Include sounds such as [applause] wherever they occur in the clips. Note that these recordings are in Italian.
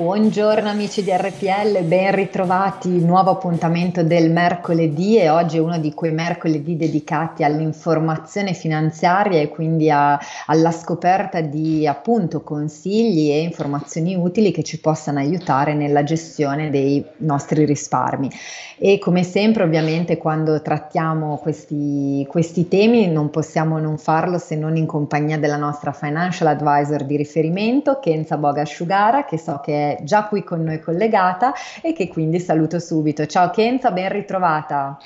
Buongiorno amici di RPL, ben ritrovati, nuovo appuntamento del mercoledì e oggi è uno di quei mercoledì dedicati all'informazione finanziaria e quindi a, alla scoperta di appunto consigli e informazioni utili che ci possano aiutare nella gestione dei nostri risparmi. E come sempre ovviamente quando trattiamo questi, questi temi non possiamo non farlo se non in compagnia della nostra financial advisor di riferimento, Kenza Boga Asciugara, che so che già qui con noi collegata e che quindi saluto subito. Ciao Kenza, ben ritrovata.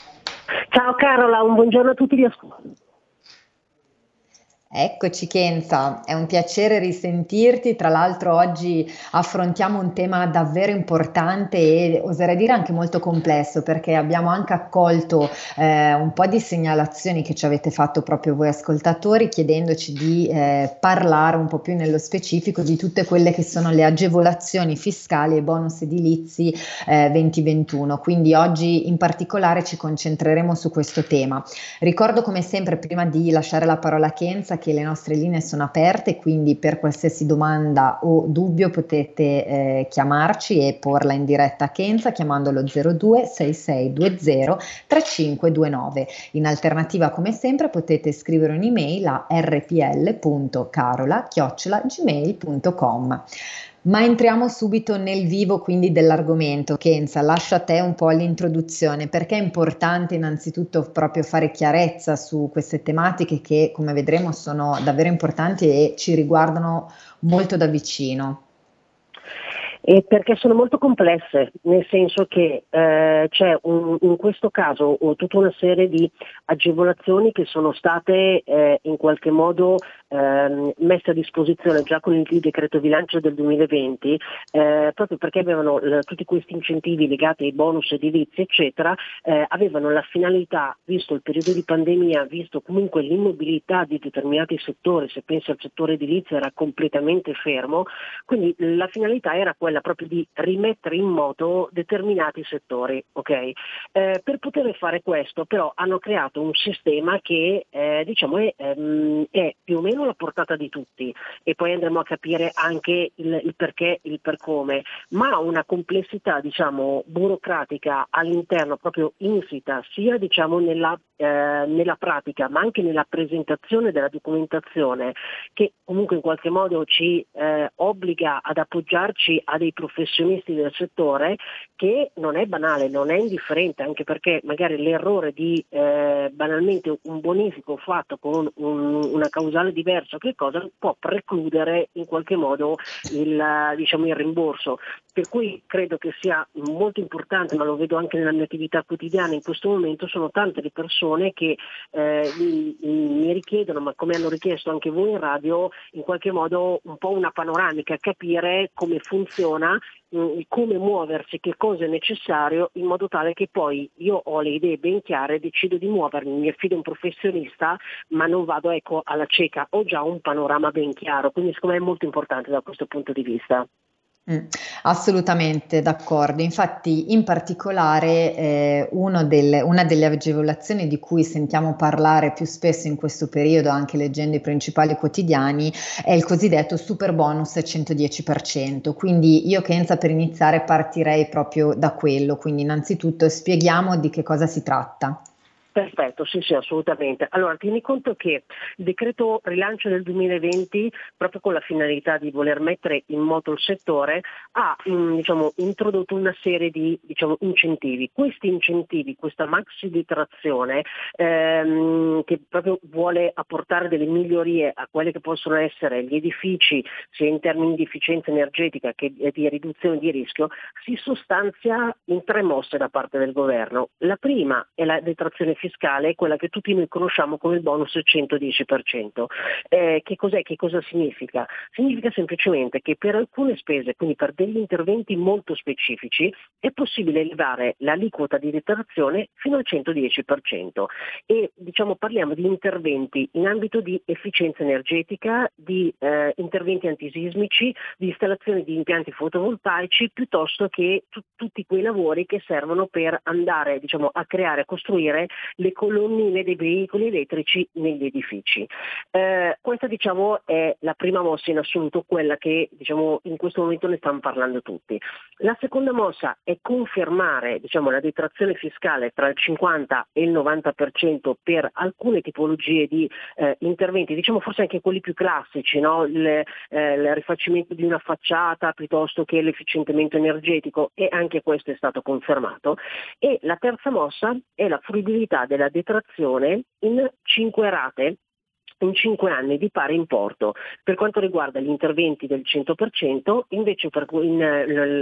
Ciao Carola, un buongiorno a tutti gli ascoltatori. Eccoci Kenza, è un piacere risentirti, tra l'altro oggi affrontiamo un tema davvero importante e oserei dire anche molto complesso perché abbiamo anche accolto eh, un po' di segnalazioni che ci avete fatto proprio voi ascoltatori chiedendoci di eh, parlare un po' più nello specifico di tutte quelle che sono le agevolazioni fiscali e bonus edilizi eh, 2021, quindi oggi in particolare ci concentreremo su questo tema. Ricordo come sempre prima di lasciare la parola a Kenza che le nostre linee sono aperte, quindi per qualsiasi domanda o dubbio potete eh, chiamarci e porla in diretta a Kenza chiamandolo 02 6620 3529. In alternativa, come sempre, potete scrivere un'email a rpl.carola-gmail.com. Ma entriamo subito nel vivo quindi dell'argomento. Kenza, lascio a te un po' l'introduzione perché è importante innanzitutto proprio fare chiarezza su queste tematiche che come vedremo sono davvero importanti e ci riguardano molto da vicino. E perché sono molto complesse, nel senso che eh, c'è un, in questo caso tutta una serie di agevolazioni che sono state eh, in qualche modo eh, messe a disposizione già con il decreto bilancio del 2020, eh, proprio perché avevano eh, tutti questi incentivi legati ai bonus edilizi, eccetera, eh, avevano la finalità, visto il periodo di pandemia, visto comunque l'immobilità di determinati settori, se pensi al settore edilizio era completamente fermo, quindi la finalità era quella quella proprio di rimettere in moto determinati settori. Okay? Eh, per poter fare questo però hanno creato un sistema che eh, diciamo è, ehm, è, più o meno alla portata di tutti e poi andremo a capire anche il, il perché, il per come, ma una complessità diciamo, burocratica all'interno proprio insita sia diciamo, nella, eh, nella pratica ma anche nella presentazione della documentazione che comunque in qualche modo ci eh, obbliga ad appoggiarci a dei professionisti del settore che non è banale, non è indifferente, anche perché magari l'errore di eh, banalmente un bonifico fatto con un, una causale diversa che cosa può precludere in qualche modo il, diciamo, il rimborso. Per cui credo che sia molto importante, ma lo vedo anche nella mia attività quotidiana in questo momento, sono tante le persone che eh, mi, mi richiedono, ma come hanno richiesto anche voi in radio, in qualche modo un po' una panoramica, capire come funziona funziona, mm, come muoversi, che cosa è necessario, in modo tale che poi io ho le idee ben chiare, decido di muovermi, mi affido a un professionista, ma non vado ecco, alla cieca, ho già un panorama ben chiaro, quindi secondo me è molto importante da questo punto di vista. Mm, assolutamente d'accordo, infatti in particolare eh, delle, una delle agevolazioni di cui sentiamo parlare più spesso in questo periodo, anche leggendo i principali quotidiani, è il cosiddetto super bonus 110%. Quindi io Kenza per iniziare partirei proprio da quello, quindi innanzitutto spieghiamo di che cosa si tratta. Perfetto, sì, sì, assolutamente. Allora, tieni conto che il decreto rilancio del 2020, proprio con la finalità di voler mettere in moto il settore, ha mm, diciamo, introdotto una serie di diciamo, incentivi. Questi incentivi, questa maxi detrazione, ehm, che proprio vuole apportare delle migliorie a quelli che possono essere gli edifici, sia in termini di efficienza energetica che di riduzione di rischio, si sostanzia in tre mosse da parte del governo. La prima è la detrazione fiscale, quella che tutti noi conosciamo come il bonus 110%. Eh, che cos'è? Che cosa significa? Significa semplicemente che per alcune spese, quindi per degli interventi molto specifici, è possibile elevare l'aliquota di detrazione fino al 110% e diciamo, parliamo di interventi in ambito di efficienza energetica, di eh, interventi antisismici, di installazione di impianti fotovoltaici piuttosto che t- tutti quei lavori che servono per andare diciamo, a creare, a costruire le colonnine dei veicoli elettrici negli edifici. Eh, questa diciamo, è la prima mossa in assoluto, quella che diciamo, in questo momento ne stanno parlando tutti. La seconda mossa è confermare diciamo, la detrazione fiscale tra il 50 e il 90% per alcune tipologie di eh, interventi, diciamo forse anche quelli più classici, no? il, eh, il rifacimento di una facciata piuttosto che l'efficientamento energetico e anche questo è stato confermato. E la terza mossa è la fruibilità della detrazione in 5 rate in 5 anni di pari importo. Per quanto riguarda gli interventi del 100%, invece per in,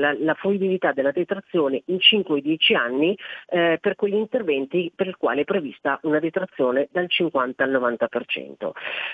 la, la, fruibilità della detrazione in 5 e 10 anni eh, per quegli interventi per il quale è prevista una detrazione dal 50 al 90%.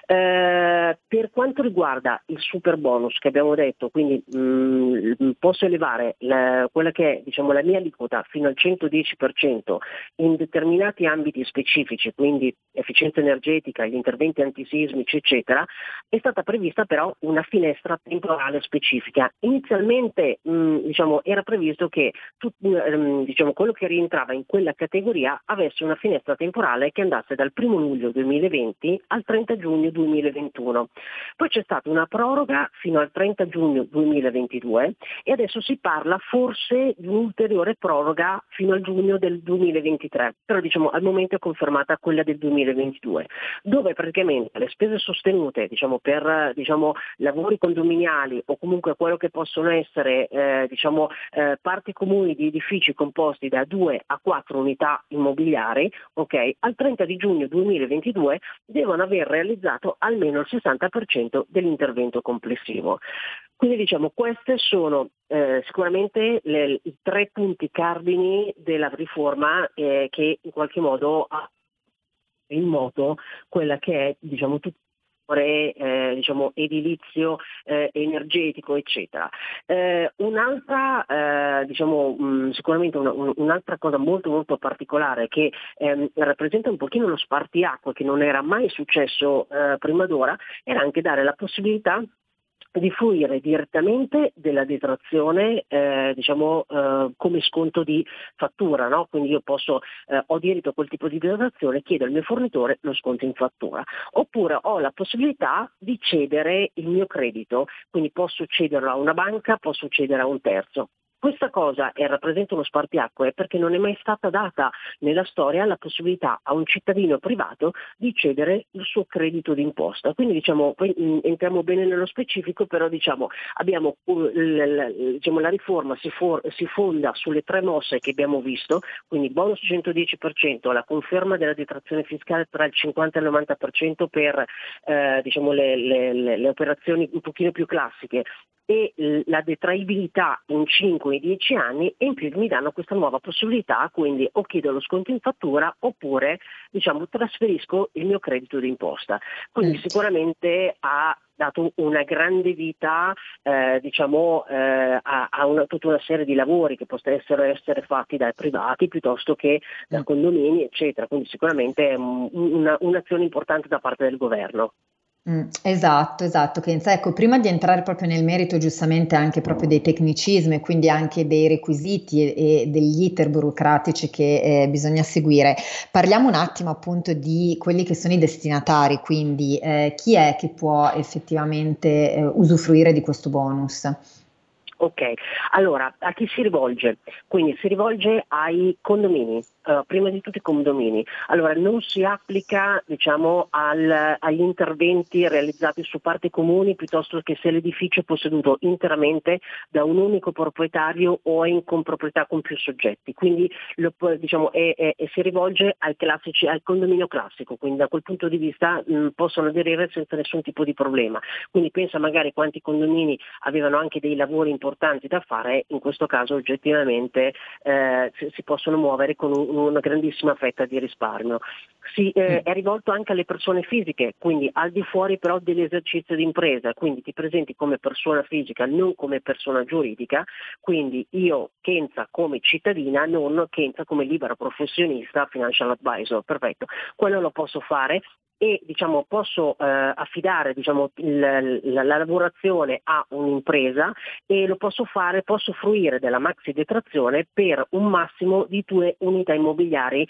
Eh, per quanto riguarda il super bonus che abbiamo detto, quindi mh, mm, posso elevare la, quella che è diciamo, la mia aliquota fino al 110% in determinati ambiti specifici, quindi efficienza energetica, gli interventi antisismici, eccetera, è stata prevista però una finestra temporale specifica. Inizialmente mh, mm, diciamo, era previsto che tu, mh, mm, diciamo, quello che rientrava in quella categoria avesse una finestra temporale che andasse dal 1 luglio 2020 al 30 giugno 2021. Poi c'è stata una proroga fino al 30 giugno 2022 e adesso si parla forse di un'ulteriore proroga fino al giugno del 2023, però diciamo, al momento è confermata quella del 2022, dove praticamente sicuramente le spese sostenute diciamo, per diciamo, lavori condominiali o comunque quello che possono essere eh, diciamo, eh, parti comuni di edifici composti da 2 a 4 unità immobiliari, okay, al 30 di giugno 2022 devono aver realizzato almeno il 60% dell'intervento complessivo. Quindi diciamo questi sono eh, sicuramente le, i tre punti cardini della riforma eh, che in qualche modo ha in moto quella che è diciamo, tutto eh, diciamo, edilizio, eh, energetico, eccetera. Eh, un'altra, eh, diciamo, mh, mm, sicuramente una, un, un'altra cosa molto molto particolare che ehm, rappresenta un pochino lo spartiacque che non era mai successo eh, prima d'ora, era anche dare la possibilità di fruire direttamente della detrazione eh, diciamo, eh, come sconto di fattura, no? quindi io posso, eh, ho diritto a quel tipo di detrazione, chiedo al mio fornitore lo sconto in fattura, oppure ho la possibilità di cedere il mio credito, quindi posso cederlo a una banca, posso cedere a un terzo. Questa cosa e rappresenta uno spartiacque perché non è mai stata data nella storia la possibilità a un cittadino privato di cedere il suo credito d'imposta. Quindi diciamo, mm, entriamo bene nello specifico, però diciamo, abbiamo, uh, diciamo, la riforma si, for, si, fonda sulle tre mosse che abbiamo visto, quindi bonus 110%, la conferma della detrazione fiscale tra il 50 e il 90% per eh, diciamo, le, le, le operazioni un pochino più classiche e la detraibilità in 5 e 10 anni e in più mi danno questa nuova possibilità, quindi o chiedo lo sconto in fattura oppure diciamo, trasferisco il mio credito d'imposta. Quindi mm. sicuramente ha dato una grande vita eh, diciamo, eh, a, a una, tutta una serie di lavori che possono essere, fatti dai privati piuttosto che da mm. condomini, eccetera. Quindi sicuramente è una, un'azione importante da parte del governo. Mm, esatto, esatto, Kenza. Ecco, prima di entrare proprio nel merito giustamente anche proprio dei tecnicismi e quindi anche dei requisiti e, e degli iter burocratici che eh, bisogna seguire, parliamo un attimo appunto di quelli che sono i destinatari, quindi eh, chi è che può effettivamente eh, usufruire di questo bonus? Ok, allora a chi si rivolge? Quindi si rivolge ai condomini, uh, prima di tutti i condomini. Allora non si applica diciamo, al, agli interventi realizzati su parti comuni piuttosto che se l'edificio è posseduto interamente da un unico proprietario o è in comproprietà con più soggetti. Quindi lo, diciamo, è, è, è, si rivolge al, classici, al, condominio classico, quindi da quel punto di vista mh, possono aderire senza nessun tipo di problema. Quindi pensa magari quanti condomini avevano anche dei lavori importanti importanti da fare, in questo caso oggettivamente eh, si possono muovere con un, una grandissima fetta di risparmio. Si, eh, è rivolto anche alle persone fisiche, quindi al di fuori però dell'esercizio di impresa, quindi ti presenti come persona fisica, non come persona giuridica, quindi io Kenza come cittadina, non Kenza come libera professionista, financial advisor, perfetto, quello lo posso fare e diciamo, posso eh, affidare diciamo, il, la, la, lavorazione a un'impresa e lo posso fare, posso fruire della maxi detrazione per un massimo di due unità immobiliari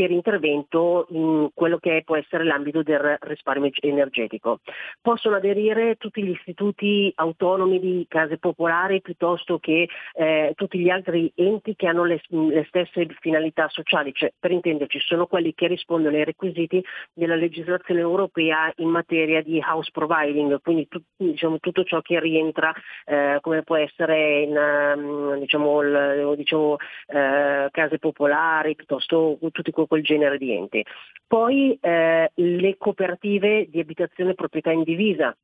per intervento in quello che può essere l'ambito del risparmio energetico. Possono aderire tutti gli istituti autonomi di case popolari piuttosto che eh, tutti gli altri enti che hanno le, le, stesse finalità sociali, cioè per intenderci sono quelli che rispondono ai requisiti della legislazione europea in materia di house providing, quindi tu, diciamo, tutto ciò che rientra eh, come può essere in um, diciamo, il, diciamo, eh, case popolari piuttosto tutti quel genere di enti. Poi eh, le cooperative di abitazione proprietà indivisa,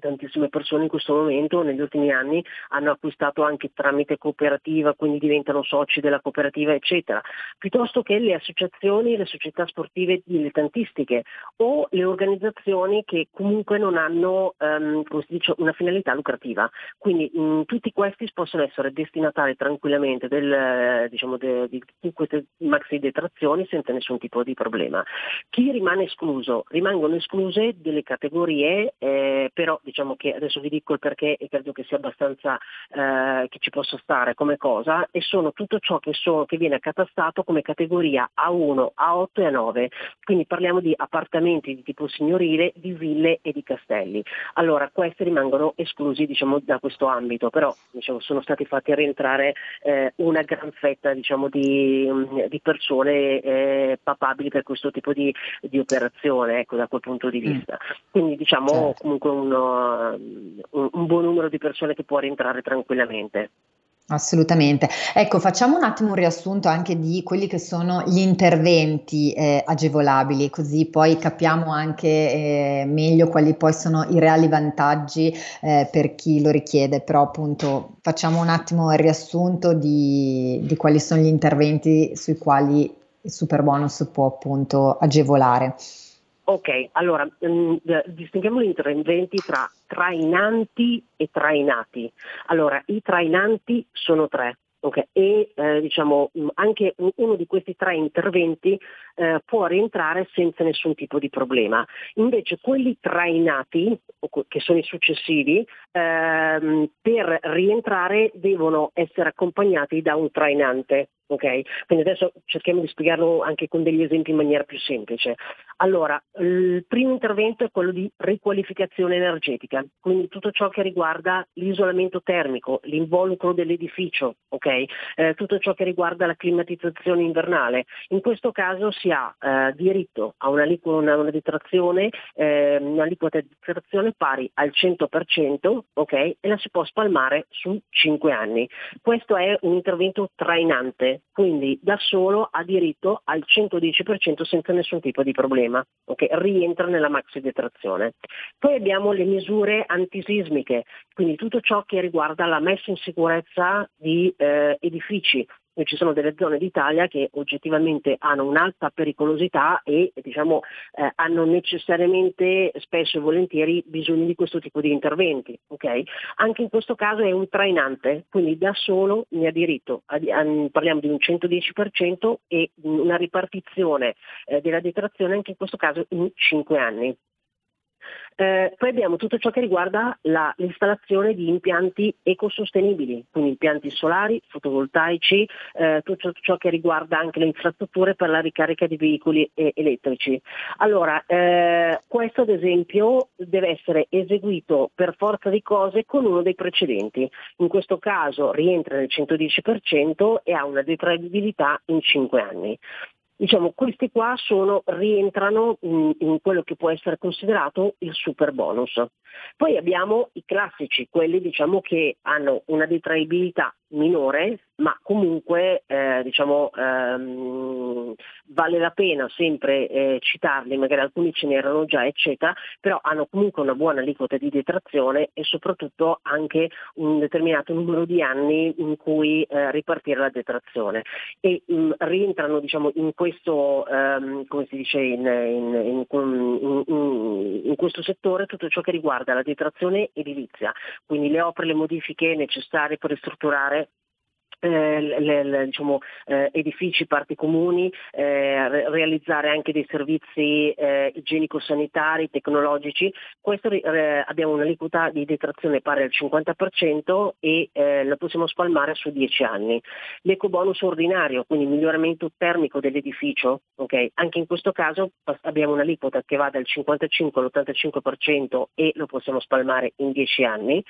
tantissime persone in questo momento negli ultimi anni hanno acquistato anche tramite cooperativa, quindi diventano soci della cooperativa, eccetera, piuttosto che le associazioni, le società sportive dilettantistiche o le organizzazioni che comunque non hanno um, dice, una finalità lucrativa. Quindi mh, tutti questi possono essere destinatari tranquillamente del, diciamo, de, di, di queste maxi detrazioni senza nessun tipo di problema. Chi rimane escluso? Rimangono escluse delle categorie eh, però diciamo che adesso vi dico il perché e credo che sia abbastanza eh, che ci possa stare come cosa, e sono tutto ciò che, so, che viene accatastato come categoria A1, A8 e A9. Quindi parliamo di appartamenti di tipo signorile, di ville e di castelli. Allora questi rimangono esclusi diciamo, da questo ambito, però diciamo, sono stati fatti rientrare eh, una gran fetta diciamo, di, di, persone eh, papabili per questo tipo di, di operazione, ecco, da quel punto di mm. vista. Quindi diciamo certo. comunque uno, un, un buon numero di persone che può rientrare tranquillamente. Assolutamente. Ecco, facciamo un attimo un riassunto anche di quelli che sono gli interventi eh, agevolabili, così poi capiamo anche eh, meglio quali poi sono i reali vantaggi eh, per chi lo richiede, però appunto facciamo un attimo il riassunto di, di quali sono gli interventi sui quali il super bonus può appunto agevolare. Ok, allora mh, mm, distinguiamo gli interventi tra trainanti e trainati. Allora, i trainanti sono tre. Okay. E eh, diciamo, mm, anche uno di questi tre interventi eh, può rientrare senza nessun tipo di problema. Invece quelli trainati, che sono i successivi, ehm, per rientrare devono essere accompagnati da un trainante. Okay? Quindi adesso cerchiamo di spiegarlo anche con degli esempi in maniera più semplice. Allora, il primo intervento è quello di riqualificazione energetica, quindi tutto ciò che riguarda l'isolamento termico, l'involucro dell'edificio, okay? eh, tutto ciò che riguarda la climatizzazione invernale. In questo caso si ha eh, diritto a un'aliquota, una detrazione, eh, un'aliquota di detrazione pari al 100%, okay? E la si può spalmare su 5 anni. Questo è un intervento trainante, quindi da solo ha diritto al 110% senza nessun tipo di problema, okay? rientra nella maxi detrazione. Poi abbiamo le misure antisismiche, quindi tutto ciò che riguarda la messa in sicurezza di eh, edifici, ci sono delle zone d'Italia che oggettivamente hanno un'alta pericolosità e diciamo, eh, hanno necessariamente spesso e volentieri bisogno di questo tipo di interventi. Okay? Anche in questo caso è un trainante, quindi da solo ne ha diritto, a, a, parliamo di un 110% e una ripartizione eh, della detrazione anche in questo caso in 5 anni. Eh, poi abbiamo tutto ciò che riguarda la, l'installazione di impianti ecosostenibili, quindi impianti solari, fotovoltaici, eh, tutto ciò che riguarda anche le infrastrutture per la ricarica di veicoli eh, elettrici. Allora, eh, questo ad esempio deve essere eseguito per forza di cose con uno dei precedenti. In questo caso rientra nel 110% e ha una detraibilità in 5 anni. Diciamo, questi qua sono, rientrano in, in, quello che può essere considerato il super bonus. Poi abbiamo i classici, quelli diciamo, che hanno una detraibilità minore, ma comunque eh, diciamo, ehm, vale la pena sempre eh, citarli, magari alcuni ce n'erano già, eccetera, però hanno comunque una buona aliquota di detrazione e soprattutto anche un determinato numero di anni in cui eh, ripartire la detrazione. E mh, mm, rientrano diciamo, in questo, ehm, come si dice, in, in, in, in questo settore tutto ciò che riguarda la detrazione edilizia, quindi le opere, le modifiche necessarie per ristrutturare eh, le, le, diciamo, eh, edifici, parti comuni, eh, realizzare anche dei servizi eh, igienico-sanitari, tecnologici. Questo eh, abbiamo un'aliquota di detrazione pari al 50% e eh, la possiamo spalmare su 10 anni. L'ecobonus ordinario, quindi miglioramento termico dell'edificio, okay? anche in questo caso abbiamo un'aliquota che va dal 55 all'85% e lo possiamo spalmare in 10 anni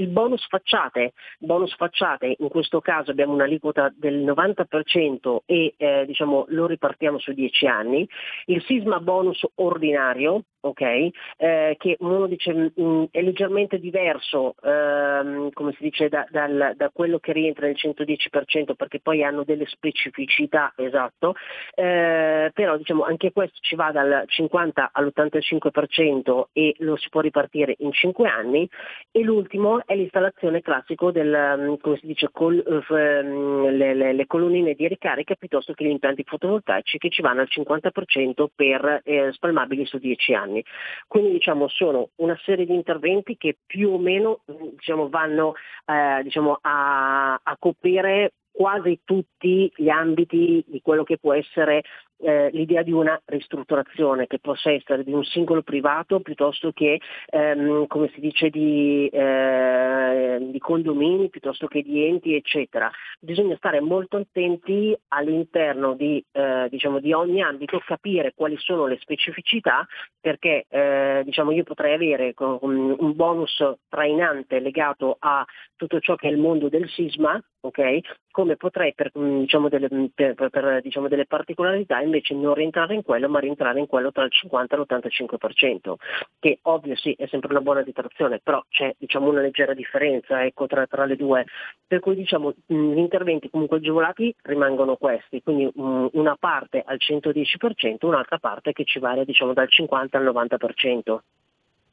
il bonus facciate, bonus facciate in questo caso abbiamo un'aliquota del 90% e eh, diciamo, lo ripartiamo su 10 anni, il sisma bonus ordinario ok? Eh, che uno dice mh, mm, è leggermente diverso, ehm, come si dice, da, dal, da, quello che rientra nel 110% perché poi hanno delle specificità, esatto, eh, però diciamo anche questo ci va dal 50 all'85% e lo si può ripartire in 5 anni. E l'ultimo è l'installazione classico del, mm, come si dice, col, uh, le, le, le, colonnine di ricarica piuttosto che gli impianti fotovoltaici che ci vanno al 50% per eh, spalmabili su 10 anni anni. Quindi diciamo, sono una serie di interventi che più o meno diciamo, vanno eh, diciamo, a, a coprire quasi tutti gli ambiti di quello che può essere eh, l'idea di una ristrutturazione che possa essere di un singolo privato piuttosto che ehm, come si dice di, eh, di, condomini piuttosto che di enti eccetera. Bisogna stare molto attenti all'interno di, eh, diciamo, di ogni ambito, capire quali sono le specificità perché eh, diciamo, io potrei avere un bonus trainante legato a tutto ciò che è il mondo del sisma, okay? Come potrei per, diciamo, delle, per, per diciamo, delle particolarità invece non rientrare in quello, ma rientrare in quello tra il 50 e l'85%, che ovvio sì è sempre una buona detrazione, però c'è diciamo, una leggera differenza ecco, tra, tra, le due, per cui diciamo, gli interventi comunque agevolati rimangono questi, quindi una parte al 110%, un'altra parte che ci varia diciamo, dal 50 al 90%.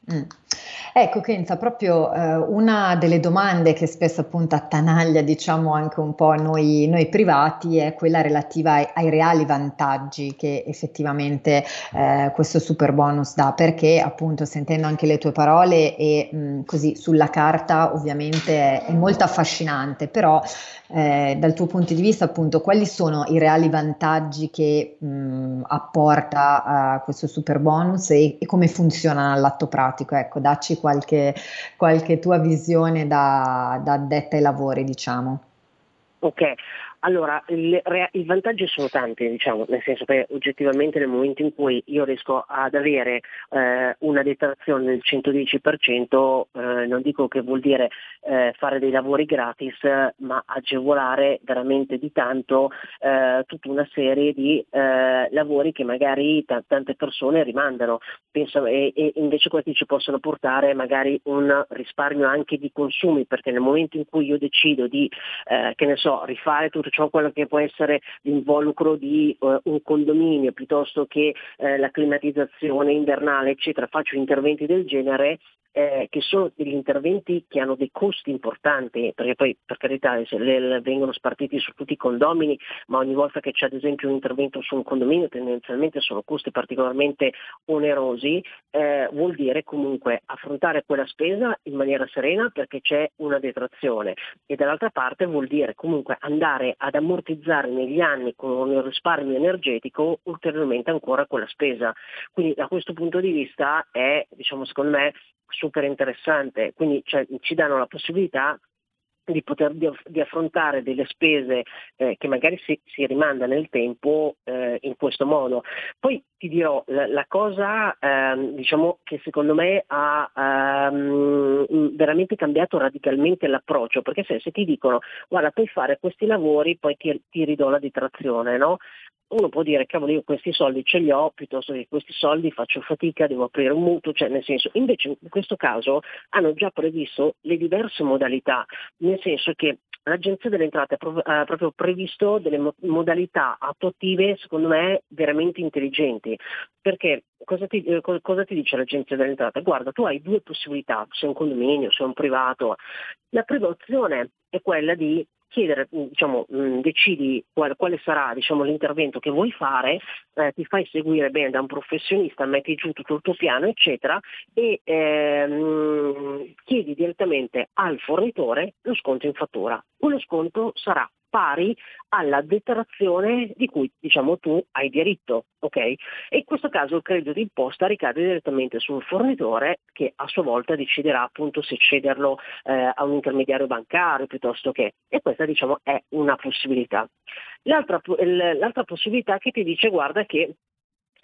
Mm. Ecco Kenza, proprio eh, una delle domande che spesso appunto attanaglia diciamo anche un po' noi, noi privati è quella relativa ai, ai, reali vantaggi che effettivamente eh, questo super bonus dà, perché appunto sentendo anche le tue parole e mh, mm, così sulla carta ovviamente è, è molto affascinante, però eh, dal tuo punto di vista appunto quali sono i reali vantaggi che mh, apporta uh, questo super bonus e, e, come funziona all'atto pratico? Ecco, dacci qualche, qualche tua visione da, da addetta ai lavori, diciamo. Ok, allora, il, i vantaggi sono tanti, diciamo, nel senso che oggettivamente nel momento in cui io riesco ad avere eh, una detrazione del 110%, eh, non dico che vuol dire eh, fare dei lavori gratis, ma agevolare veramente di tanto eh, tutta una serie di eh, lavori che magari t- tante persone rimandano. Penso, e, e, invece questi ci possono portare magari un risparmio anche di consumi, perché nel momento in cui io decido di, eh, che ne so, rifare tutto ciò quello che può essere l'involucro di uh, un condominio piuttosto che uh, la climatizzazione invernale, eccetera, faccio interventi del genere, eh, che sono degli interventi che hanno dei costi importanti, perché poi per carità le, vengono spartiti su tutti i condomini, ma ogni volta che c'è ad esempio un intervento su un condominio tendenzialmente sono costi particolarmente onerosi, eh, vuol dire comunque affrontare quella spesa in maniera serena perché c'è una detrazione. E dall'altra parte vuol dire comunque andare ad ammortizzare negli anni con un risparmio energetico ulteriormente ancora quella spesa. Quindi da questo punto di vista è, diciamo, secondo me, super interessante, quindi cioè, ci danno la possibilità di poter di, di affrontare delle spese eh, che magari si, si, rimanda nel tempo eh, in questo modo. Poi ti dirò, la, la cosa ehm, diciamo che secondo me ha ehm, veramente cambiato radicalmente l'approccio, perché se, se, ti dicono guarda puoi fare questi lavori poi ti, ti ridò la detrazione, no? Uno può dire cavolo io questi soldi ce li ho piuttosto che questi soldi faccio fatica, devo aprire un mutuo, cioè nel senso, invece in questo caso hanno già previsto le diverse modalità, nel senso che l'Agenzia delle Entrate ha proprio previsto delle modalità attuative, secondo me, veramente intelligenti. Perché cosa ti, eh, cosa ti dice l'Agenzia delle Entrate? Guarda, tu hai due possibilità, se è un condominio, se è un privato. La prima opzione è quella di chiedere, mm, diciamo, mm, decidi quale, quale sarà diciamo, l'intervento che vuoi fare, eh, ti fai seguire bene da un professionista, metti giù tutto il tuo piano, eccetera, e ehm, chiedi direttamente al fornitore lo sconto in fattura. Quello sconto sarà pari alla detrazione di cui diciamo, tu hai diritto. Okay? E in questo caso il credito d'imposta ricade direttamente sul fornitore che a sua volta deciderà appunto se cederlo eh, a un intermediario bancario piuttosto che. E questa diciamo, è una possibilità. L'altra, l'altra possibilità che ti dice guarda che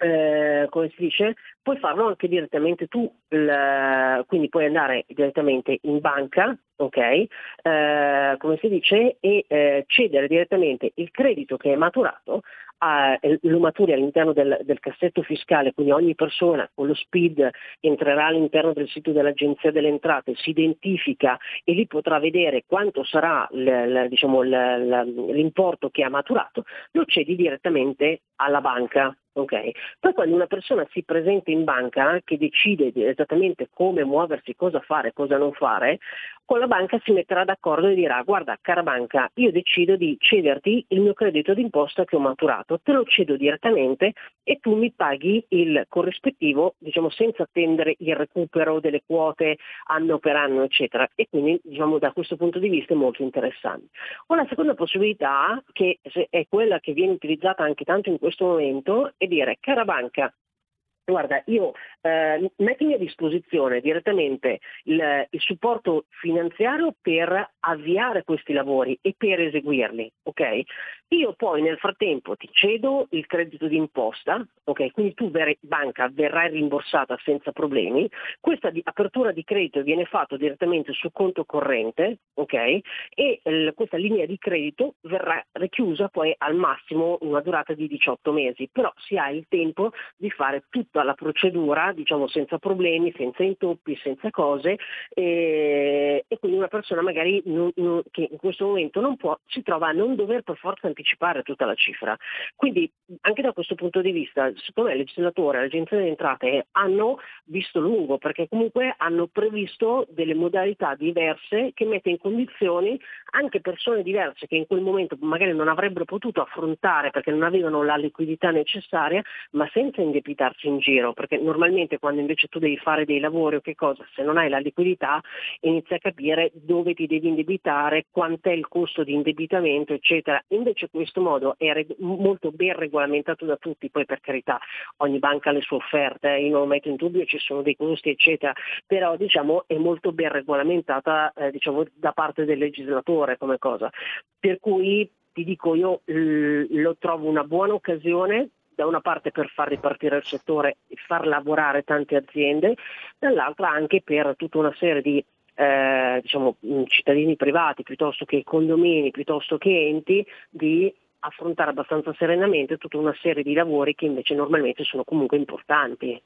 eh, come si dice, puoi farlo anche direttamente tu, il, quindi puoi andare direttamente in banca, ok, eh, come si dice, e eh, cedere direttamente il credito che è maturato a, lo maturi all'interno del, del, cassetto fiscale, quindi ogni persona con lo SPID entrerà all'interno del sito dell'Agenzia delle Entrate, si identifica e lì potrà vedere quanto sarà l, l, diciamo, l, l'importo che ha maturato, lo cedi direttamente alla banca. Okay. Poi quando una persona si presenta in banca che decide esattamente come muoversi, cosa fare, cosa non fare, con la banca si metterà d'accordo e dirà guarda cara banca io decido di cederti il mio credito d'imposta che ho maturato, te lo cedo direttamente e tu mi paghi il corrispettivo diciamo senza attendere il recupero delle quote anno per anno eccetera e quindi diciamo da questo punto di vista è molto interessante. La seconda possibilità che è quella che viene utilizzata anche tanto in questo momento è dire cara banca Guarda, io eh, mettimi a disposizione direttamente il, il, supporto finanziario per avviare questi lavori e per eseguirli, ok? Io poi nel frattempo ti cedo il credito d'imposta, ok? Quindi tu ver- banca verrai rimborsata senza problemi. Questa di- apertura di credito viene fatta direttamente sul conto corrente, ok? E l- questa linea di credito verrà richiusa poi al massimo una durata di 18 mesi, però si ha il tempo di fare tutta la procedura, diciamo senza problemi, senza intoppi, senza cose e, e quindi una persona magari non, non, che in questo momento non può, si trova a non dover per forza anticipare tutta la cifra. Quindi anche da questo punto di vista, secondo me il legislatore e l'agenzia delle entrate hanno visto lungo perché comunque hanno previsto delle modalità diverse che mette in condizioni anche persone diverse che in quel momento magari non avrebbero potuto affrontare perché non avevano la liquidità necessaria, ma senza indebitarsi in giro, perché normalmente quando invece tu devi fare dei lavori o che cosa, se non hai la liquidità inizi a capire dove ti devi indebitare, quant'è il costo di indebitamento, eccetera. Invece questo modo è reg- molto ben regolamentato da tutti, poi per carità ogni banca ha le sue offerte, eh, io non lo metto in dubbio, ci sono dei costi, eccetera, però diciamo è molto ben regolamentata eh, diciamo, da parte del legislatore come cosa. Per cui ti dico io lo trovo una buona occasione da una parte per far ripartire il settore e far lavorare tante aziende, dall'altra anche per tutta una serie di eh, diciamo, cittadini privati piuttosto che condomini, piuttosto che enti, di affrontare abbastanza serenamente tutta una serie di lavori che invece normalmente sono comunque importanti.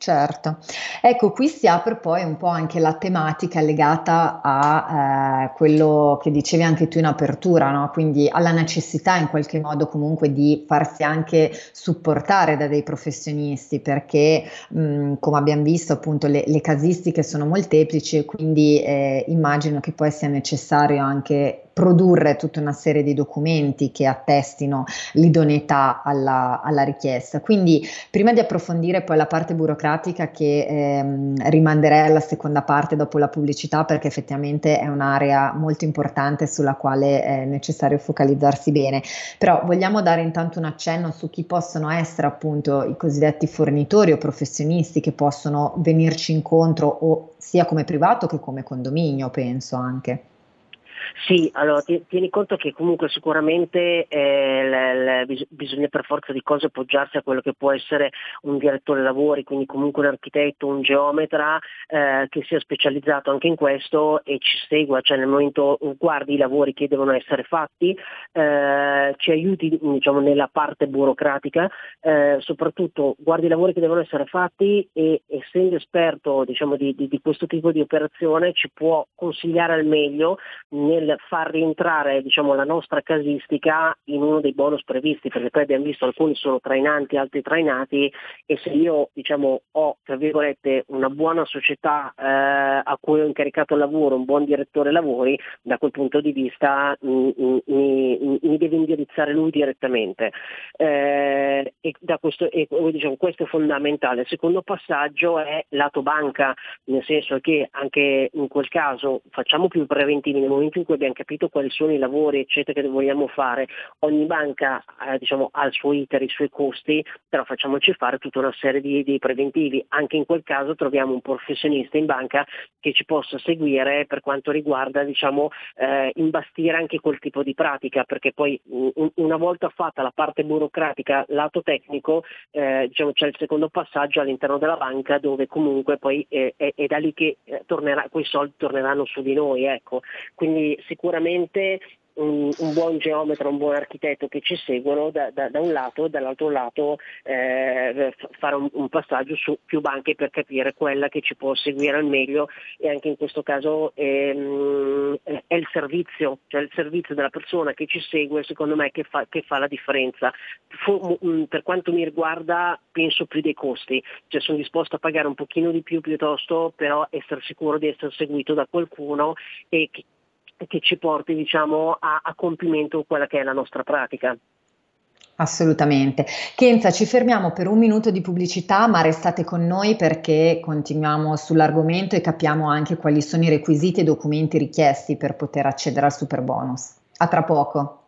Certo, ecco qui si apre poi un po' anche la tematica legata a eh, quello che dicevi anche tu in apertura, no? quindi alla necessità in qualche modo comunque di farsi anche supportare da dei professionisti perché mh, come abbiamo visto appunto le, le, casistiche sono molteplici e quindi eh, immagino che poi sia necessario anche produrre tutta una serie di documenti che attestino l'idoneità alla, alla richiesta. Quindi prima di approfondire poi la parte burocratica che ehm, rimanderei alla seconda parte dopo la pubblicità perché effettivamente è un'area molto importante sulla quale è necessario focalizzarsi bene, però vogliamo dare intanto un accenno su chi possono essere appunto i cosiddetti fornitori o professionisti che possono venirci incontro o sia come privato che come condominio, penso anche. Sì, allora tieni conto che comunque sicuramente eh, le, le, bisogna per forza di cose appoggiarsi a quello che può essere un direttore lavori, quindi comunque un architetto, un geometra eh, che sia specializzato anche in questo e ci segua, cioè nel momento guardi i lavori che devono essere fatti, eh, ci aiuti diciamo, nella parte burocratica, eh, soprattutto guardi i lavori che devono essere fatti e essendo esperto diciamo, di, di, di questo tipo di operazione ci può consigliare al meglio nel nel far rientrare diciamo, la nostra casistica in uno dei bonus previsti, perché poi abbiamo visto alcuni sono trainanti, altri trainati e se io diciamo, ho una buona società eh, a cui ho incaricato il lavoro, un buon direttore lavori, da quel punto di vista mi, mi, mi deve indirizzare lui direttamente. Eh, e, questo, e diciamo, questo è fondamentale. Il secondo passaggio è lato banca, nel senso che anche in quel caso facciamo più preventivi nel momento in cui abbiamo capito quali sono i lavori eccetera che vogliamo fare. Ogni banca eh, diciamo, ha il suo iter, i suoi costi, però facciamoci fare tutta una serie di, di preventivi. Anche in quel caso troviamo un professionista in banca che ci possa seguire per quanto riguarda diciamo, eh, imbastire anche quel tipo di pratica, perché poi un, una volta fatta la parte burocratica, lato tecnico, eh, diciamo, c'è il secondo passaggio all'interno della banca dove comunque poi eh, è, è, da lì che eh, tornerà, quei soldi torneranno su di noi. Ecco. Quindi sicuramente un, un, buon geometra, un buon architetto che ci seguono da, da, da un lato dall'altro lato eh, fare un, un, passaggio su più banche per capire quella che ci può seguire al meglio e anche in questo caso ehm, è il servizio, cioè il servizio della persona che ci segue secondo me che fa, che fa la differenza. Fu, mm, per quanto mi riguarda penso più dei costi, cioè sono disposto a pagare un pochino di più piuttosto però essere sicuro di essere seguito da qualcuno e che, che ci porti diciamo, a, a compimento quella che è la nostra pratica. Assolutamente. Kenza, ci fermiamo per un minuto di pubblicità, ma restate con noi perché continuiamo sull'argomento e capiamo anche quali sono i requisiti e documenti richiesti per poter accedere al super bonus. A tra poco.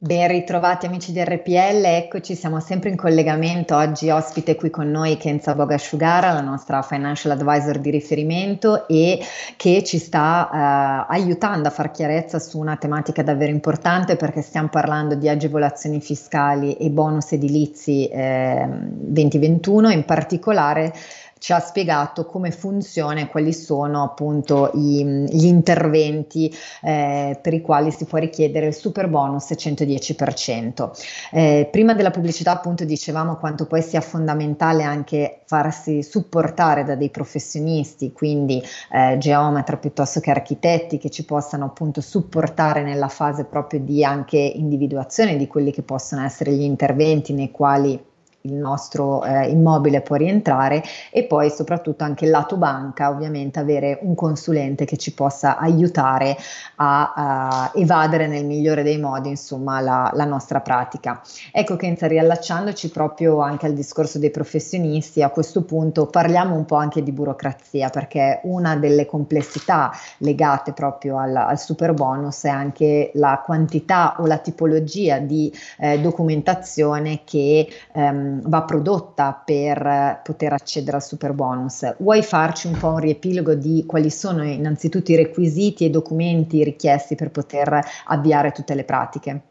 Ben ritrovati amici di RPL, eccoci, siamo sempre in collegamento. Oggi ospite qui con noi Kenza Bogasciugara, la nostra financial advisor di riferimento e che ci sta eh, aiutando a far chiarezza su una tematica davvero importante perché stiamo parlando di agevolazioni fiscali e bonus edilizi eh, 2021, in particolare ci ha spiegato come funziona e quali sono appunto i, gli interventi eh, per i quali si può richiedere il super bonus 110%. Eh, prima della pubblicità appunto dicevamo quanto poi sia fondamentale anche farsi supportare da dei professionisti, quindi eh, geometra piuttosto che architetti che ci possano appunto supportare nella fase proprio di anche individuazione di quelli che possono essere gli interventi nei quali il nostro eh, immobile può rientrare e poi soprattutto anche il lato banca ovviamente avere un consulente che ci possa aiutare a, a evadere nel migliore dei modi insomma la, la nostra pratica. Ecco Kenza riallacciandoci proprio anche al discorso dei professionisti a questo punto parliamo un po' anche di burocrazia perché una delle complessità legate proprio al, al super bonus è anche la quantità o la tipologia di eh, documentazione che ehm, va prodotta per poter accedere al super bonus. Vuoi farci un po' un riepilogo di quali sono innanzitutto i requisiti e i documenti richiesti per poter avviare tutte le pratiche?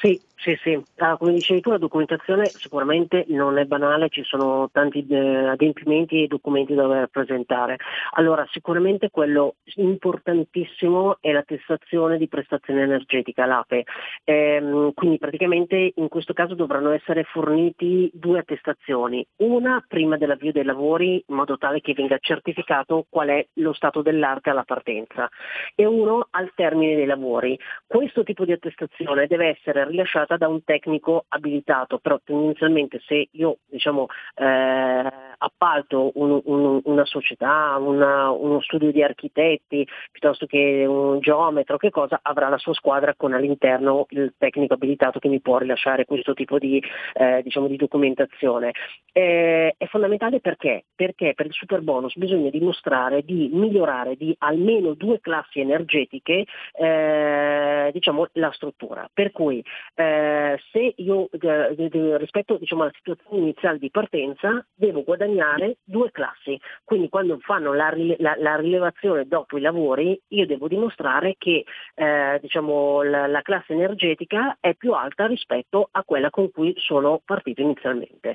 Sì, Sì, sì, ah, come dicevi tu la documentazione sicuramente non è banale, ci sono tanti eh, adempimenti e documenti da dover presentare. Allora sicuramente quello importantissimo è l'attestazione di prestazione energetica, l'APE. Ehm, quindi praticamente in questo caso dovranno essere forniti due attestazioni, una prima dell'avvio dei lavori in modo tale che venga certificato qual è lo stato dell'arte alla partenza e uno al termine dei lavori. Questo tipo di attestazione deve essere rilasciata fatta da un tecnico abilitato, però tendenzialmente se io diciamo, eh, appalto un, un, una società, una, uno studio di architetti, piuttosto che un geometro, che cosa, avrà la sua squadra con all'interno il tecnico abilitato che mi può rilasciare questo tipo di, eh, diciamo, di documentazione. Eh, è fondamentale perché? Perché per il super bonus bisogna dimostrare di migliorare di almeno due classi energetiche eh, diciamo, la struttura. Per cui eh, eh, se io eh, rispetto diciamo, alla situazione iniziale di partenza devo guadagnare due classi, quindi quando fanno la, la, la rilevazione dopo i lavori io devo dimostrare che eh, diciamo, la, la classe energetica è più alta rispetto a quella con cui sono partito inizialmente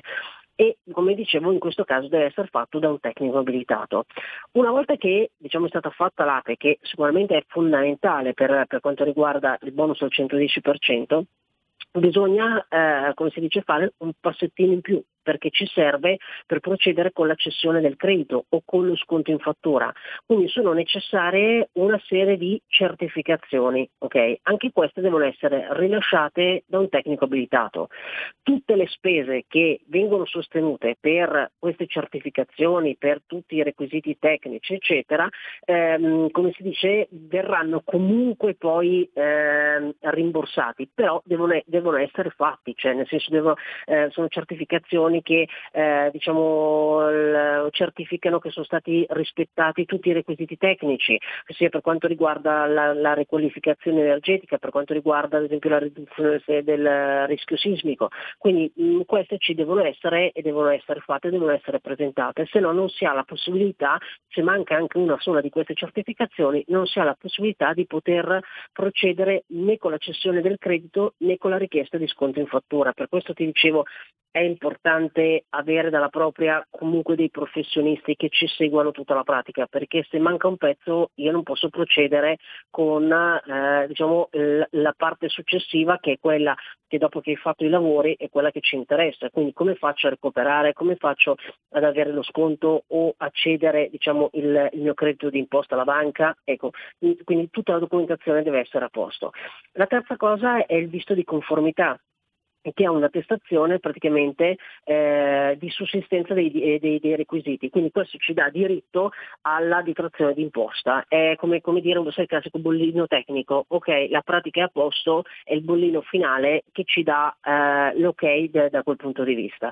e come dicevo in questo caso deve essere fatto da un tecnico abilitato. Una volta che diciamo, è stata fatta l'APE, che sicuramente è fondamentale per, per quanto riguarda il bonus al 110%, bisogna, eh, come si dice, fare un passettino in più, perché ci serve per procedere con la cessione del credito o con lo sconto in fattura. Quindi sono necessarie una serie di certificazioni, okay? anche queste devono essere rilasciate da un tecnico abilitato. Tutte le spese che vengono sostenute per queste certificazioni, per tutti i requisiti tecnici, eccetera, ehm, come si dice, verranno comunque poi ehm, rimborsati, però devono, devono, essere fatti, cioè nel senso devono, eh, sono certificazioni istituzioni che eh, diciamo, certificano che sono stati rispettati tutti i requisiti tecnici, sia per quanto riguarda la, la riqualificazione energetica, per quanto riguarda ad esempio la riduzione del rischio sismico. Quindi mh, mm, queste ci devono essere e devono essere fatte, devono essere presentate, se no non si ha la possibilità, se manca anche una sola di queste certificazioni, non si ha la possibilità di poter procedere né con la cessione del credito né con la richiesta di sconto in fattura. Per questo ti dicevo è importante avere dalla propria comunque dei professionisti che ci seguano tutta la pratica, perché se manca un pezzo io non posso procedere con eh, diciamo, la parte successiva che è quella che dopo che hai fatto i lavori è quella che ci interessa. Quindi come faccio a recuperare, come faccio ad avere lo sconto o a cedere diciamo, il, il mio credito di imposta alla banca? Ecco, quindi tutta la documentazione deve essere a posto. La terza cosa è il visto di conformità che ha un'attestazione praticamente eh, di sussistenza dei, dei, dei, requisiti, quindi questo ci dà diritto alla detrazione d'imposta, è come, come dire un classico bollino tecnico, ok la pratica è a posto, è il bollino finale che ci dà eh, l'ok da, da quel punto di vista.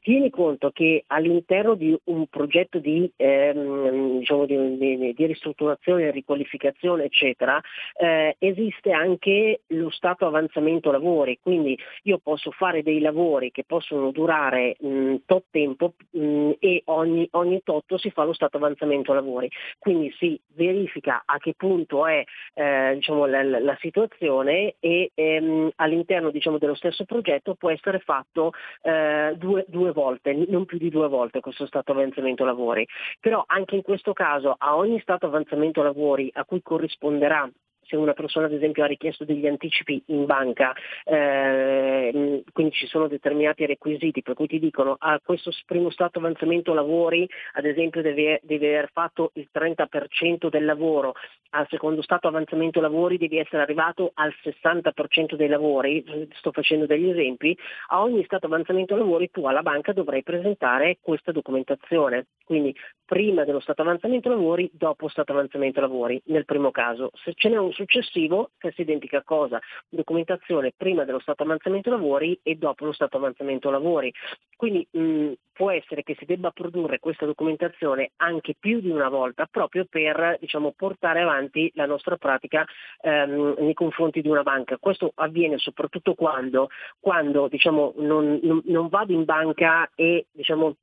Tieni conto che all'interno di un progetto di, ehm, diciamo di, di, di ristrutturazione, riqualificazione, eccetera, eh, esiste anche lo stato avanzamento lavori, quindi io posso fare dei lavori che possono durare mh, tot tempo mh, e ogni, ogni tot si fa lo stato avanzamento lavori. Quindi si verifica a che punto è eh, diciamo, la, la, situazione e ehm, all'interno diciamo, dello stesso progetto può essere fatto eh, due, due volte, non più di due volte questo stato avanzamento lavori. Però anche in questo caso a ogni stato avanzamento lavori a cui corrisponderà se una persona ad esempio ha richiesto degli anticipi in banca, eh, quindi ci sono determinati requisiti per cui ti dicono a questo primo stato avanzamento lavori ad esempio devi, devi aver fatto il 30% del lavoro, al secondo stato avanzamento lavori devi essere arrivato al 60% dei lavori, sto facendo degli esempi, a ogni stato avanzamento lavori tu alla banca dovrai presentare questa documentazione, quindi prima dello stato avanzamento lavori, dopo stato avanzamento lavori, nel primo caso. Se ce n'è un successivo, stessa identica cosa, documentazione prima dello stato avanzamento lavori e dopo lo stato avanzamento lavori. Quindi mh, può essere che si debba produrre questa documentazione anche più di una volta proprio per diciamo, portare avanti la nostra pratica ehm, nei confronti di una banca. Questo avviene soprattutto quando, quando diciamo, non, non, non, vado in banca e diciamo,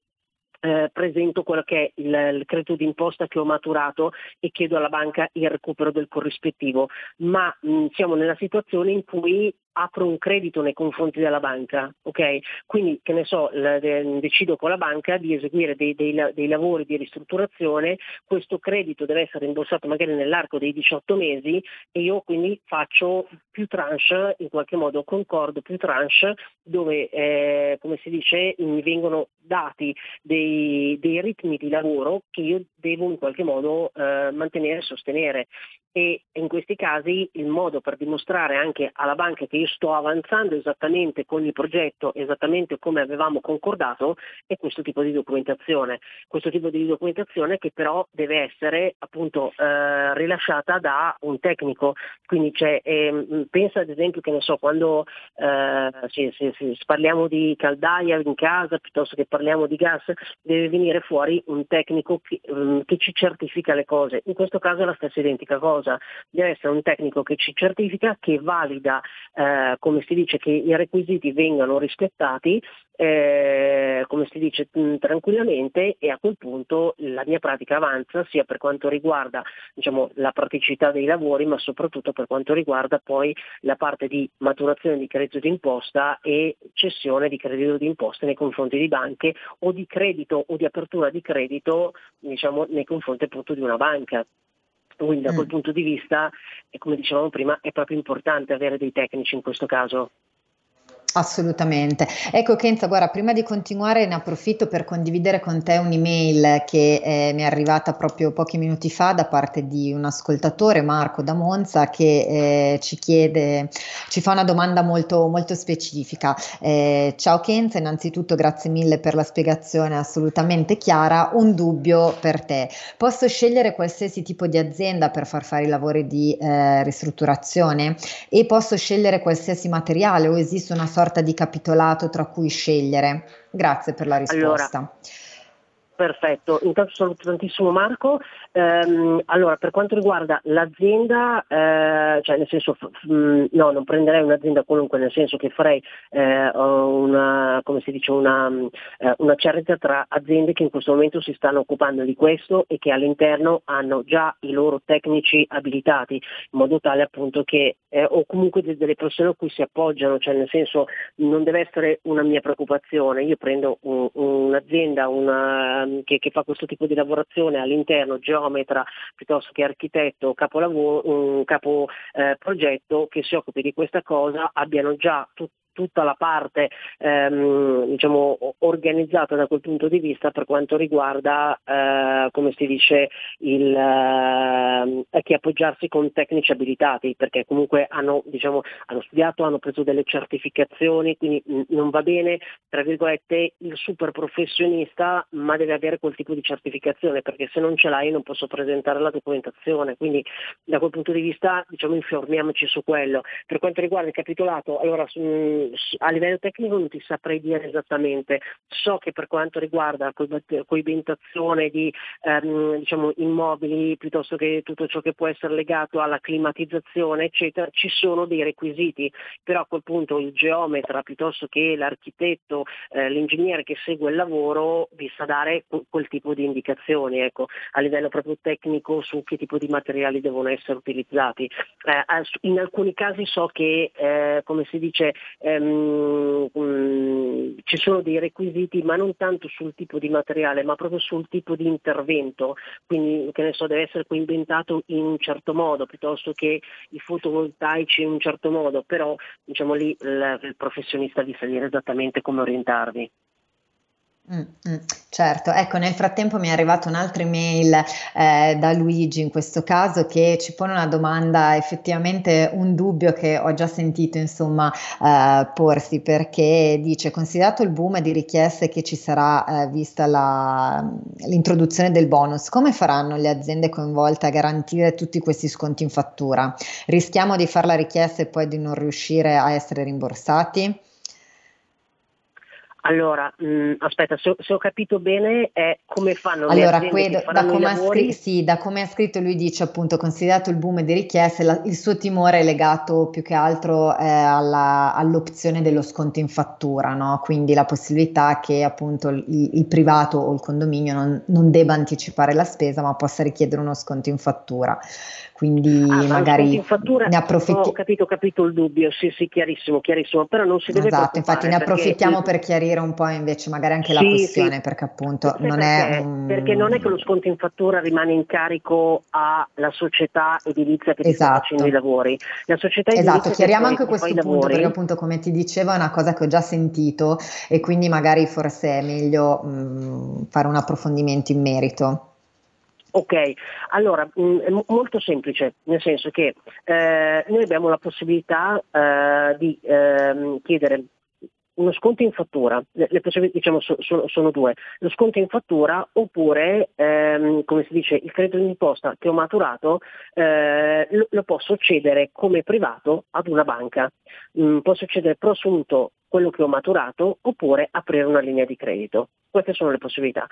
eh, presento quello che è il, il credito d'imposta che ho maturato e chiedo alla banca il recupero del corrispettivo, ma mh, siamo nella situazione in cui apro un credito nei confronti della banca, ok? Quindi che ne so, de, decido con la banca di eseguire dei, dei, dei, lavori di ristrutturazione, questo credito deve essere rimborsato magari nell'arco dei 18 mesi e io quindi faccio più tranche, in qualche modo concordo più tranche dove eh, come si dice mi vengono dati dei, dei, ritmi di lavoro che io devo in qualche modo eh, mantenere e sostenere e in questi casi il modo per dimostrare anche alla banca che io sto avanzando esattamente con il progetto, esattamente come avevamo concordato, è questo tipo di documentazione. Questo tipo di documentazione che però deve essere appunto eh, rilasciata da un tecnico. Quindi eh, pensa ad esempio che ne so, quando eh, sì, sì, sì, parliamo di caldaia in casa piuttosto che parliamo di gas, deve venire fuori un tecnico che, um, che ci certifica le cose. In questo caso è la stessa identica cosa cosa, deve essere un tecnico che ci certifica, che valida, eh, come si dice, che i requisiti vengano rispettati, eh, come si dice, mh, mm, tranquillamente e a quel punto la mia pratica avanza sia per quanto riguarda diciamo, la praticità dei lavori, ma soprattutto per quanto riguarda poi la parte di maturazione di credito d'imposta e cessione di credito d'imposta nei confronti di banche o di credito o di apertura di credito diciamo, nei confronti appunto di una banca. Quindi da quel mm. punto di vista, come dicevamo prima, è proprio importante avere dei tecnici in questo caso. Assolutamente. Ecco Kenza, guarda, prima di continuare ne approfitto per condividere con te un'email che eh, mi è arrivata proprio pochi minuti fa da parte di un ascoltatore, Marco da Monza, che eh, ci chiede, ci fa una domanda molto, molto specifica. Eh, ciao Kenza, innanzitutto grazie mille per la spiegazione assolutamente chiara. Un dubbio per te. Posso scegliere qualsiasi tipo di azienda per far fare i lavori di eh, ristrutturazione e posso scegliere qualsiasi materiale o esiste una sorta sorta di capitolato tra cui scegliere? Grazie per la risposta. Allora. Perfetto, intanto saluto tantissimo Marco. Ehm, allora, per quanto riguarda l'azienda, eh, cioè nel senso, mh, mm, no, non prenderei un'azienda qualunque, nel senso che farei eh, una, come si dice, una, eh, una ceretta tra aziende che in questo momento si stanno occupando di questo e che all'interno hanno già i loro tecnici abilitati, in modo tale appunto che, eh, o comunque delle persone a cui si appoggiano, cioè nel senso non deve essere una mia preoccupazione, io prendo un, un'azienda, una che, che, fa questo tipo di lavorazione all'interno, geometra piuttosto che architetto, capolavoro, un capo eh, progetto che si occupi di questa cosa, abbiano già tutto tutta la parte ehm, diciamo, organizzata da quel punto di vista per quanto riguarda, eh, come si dice, il, eh, che appoggiarsi con tecnici abilitati, perché comunque hanno, diciamo, hanno studiato, hanno preso delle certificazioni, quindi mh, non va bene, tra virgolette, il super professionista, ma deve avere quel tipo di certificazione, perché se non ce l'hai non posso presentare la documentazione, quindi da quel punto di vista diciamo, informiamoci su quello. Per quanto riguarda il capitolato, allora, mh, a livello tecnico non ti saprei dire esattamente, so che per quanto riguarda la coibentazione di ehm, diciamo, immobili piuttosto che tutto ciò che può essere legato alla climatizzazione eccetera, ci sono dei requisiti, però a quel punto il geometra piuttosto che l'architetto, eh, l'ingegnere che segue il lavoro vi sa dare quel tipo di indicazioni ecco, a livello proprio tecnico su che tipo di materiali devono essere utilizzati. Eh, in alcuni casi so che eh, come si dice ehm, um, ci sono dei requisiti ma non tanto sul tipo di materiale ma proprio sul tipo di intervento, quindi che ne so deve essere coinventato in un certo modo piuttosto che i fotovoltaici in un certo modo, però diciamo lì il, il professionista vi sa dire esattamente come orientarvi. Mm, mm, certo, ecco, nel frattempo mi è arrivata un'altra email eh, da Luigi in questo caso che ci pone una domanda, effettivamente un dubbio che ho già sentito insomma eh, porsi perché dice considerato il boom di richieste che ci sarà eh, vista la, l'introduzione del bonus, come faranno le aziende coinvolte a garantire tutti questi sconti in fattura? Rischiamo di fare la richiesta e poi di non riuscire a essere rimborsati? Allora, mh, mm, aspetta, se ho, se ho, capito bene è come fanno allora, le quello, da, come scri- sì, da come ha scritto lui dice appunto, considerato il boom di richieste, la, il suo timore è legato più che altro eh, alla, all'opzione dello sconto in fattura, no? quindi la possibilità che appunto il, il privato o il condominio non, non debba anticipare la spesa ma possa richiedere uno sconto in fattura. Quindi ah, magari ne approfittiamo. Ho capito, capito il dubbio, sì, sì, chiarissimo, chiarissimo, però non si deve Esatto, infatti ne approfittiamo perché... per chiarire un po' invece magari anche sì, la questione, sì. perché appunto non perché, è un... Perché non è che lo sconto in fattura rimane in carico alla società edilizia che esatto. sta facendo i lavori. La società esatto, chiariamo anche questo punto, lavori... perché appunto come ti dicevo è una cosa che ho già sentito e quindi magari forse è meglio mh, fare un approfondimento in merito. Ok, allora mh, mm, è molto semplice, nel senso che eh, noi abbiamo la possibilità eh, di eh, chiedere uno sconto in fattura, le, le possibilità diciamo, so, so, sono due, lo sconto in fattura oppure, ehm, come si dice, il credito d'imposta che ho maturato eh, lo, lo, posso cedere come privato ad una banca, mm, posso cedere prosunto quello che ho maturato oppure aprire una linea di credito. Queste sono le possibilità.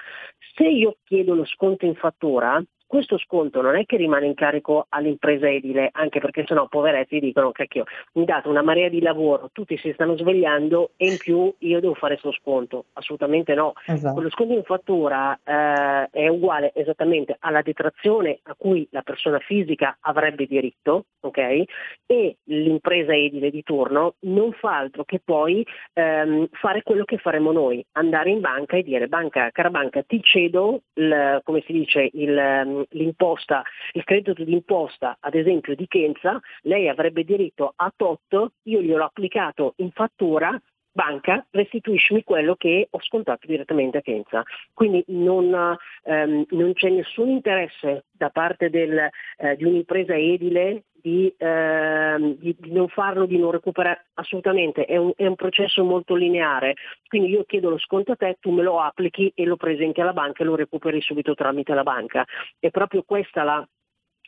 Se io chiedo lo sconto in fattura, questo sconto non è che rimane in carico all'impresa edile, anche perché sennò poveretti dicono cacchio, mi date una marea di lavoro, tutti si stanno svegliando e in più io devo fare questo sconto. Assolutamente no. Esatto. Quello sconto in fattura eh, è uguale esattamente alla detrazione a cui la persona fisica avrebbe diritto, ok? E l'impresa edile di turno non fa altro che poi ehm, fare quello che faremo noi, andare in banca e dire banca, cara banca, ti cedo il, come si dice, il ehm, l'imposta, il credito d'imposta, ad esempio di Kenza, lei avrebbe diritto a tot, io gliel'ho applicato in fattura, banca, restituiscimi quello che ho scontato direttamente a Kenza. Quindi non, ehm, non c'è nessun interesse da parte del, eh, di un'impresa edile di, eh, di, di, non farlo, di non recuperare, assolutamente, è un, è un, processo molto lineare, quindi io chiedo lo sconto a te, tu me lo applichi e lo presenti alla banca e lo recuperi subito tramite la banca. È proprio questa la,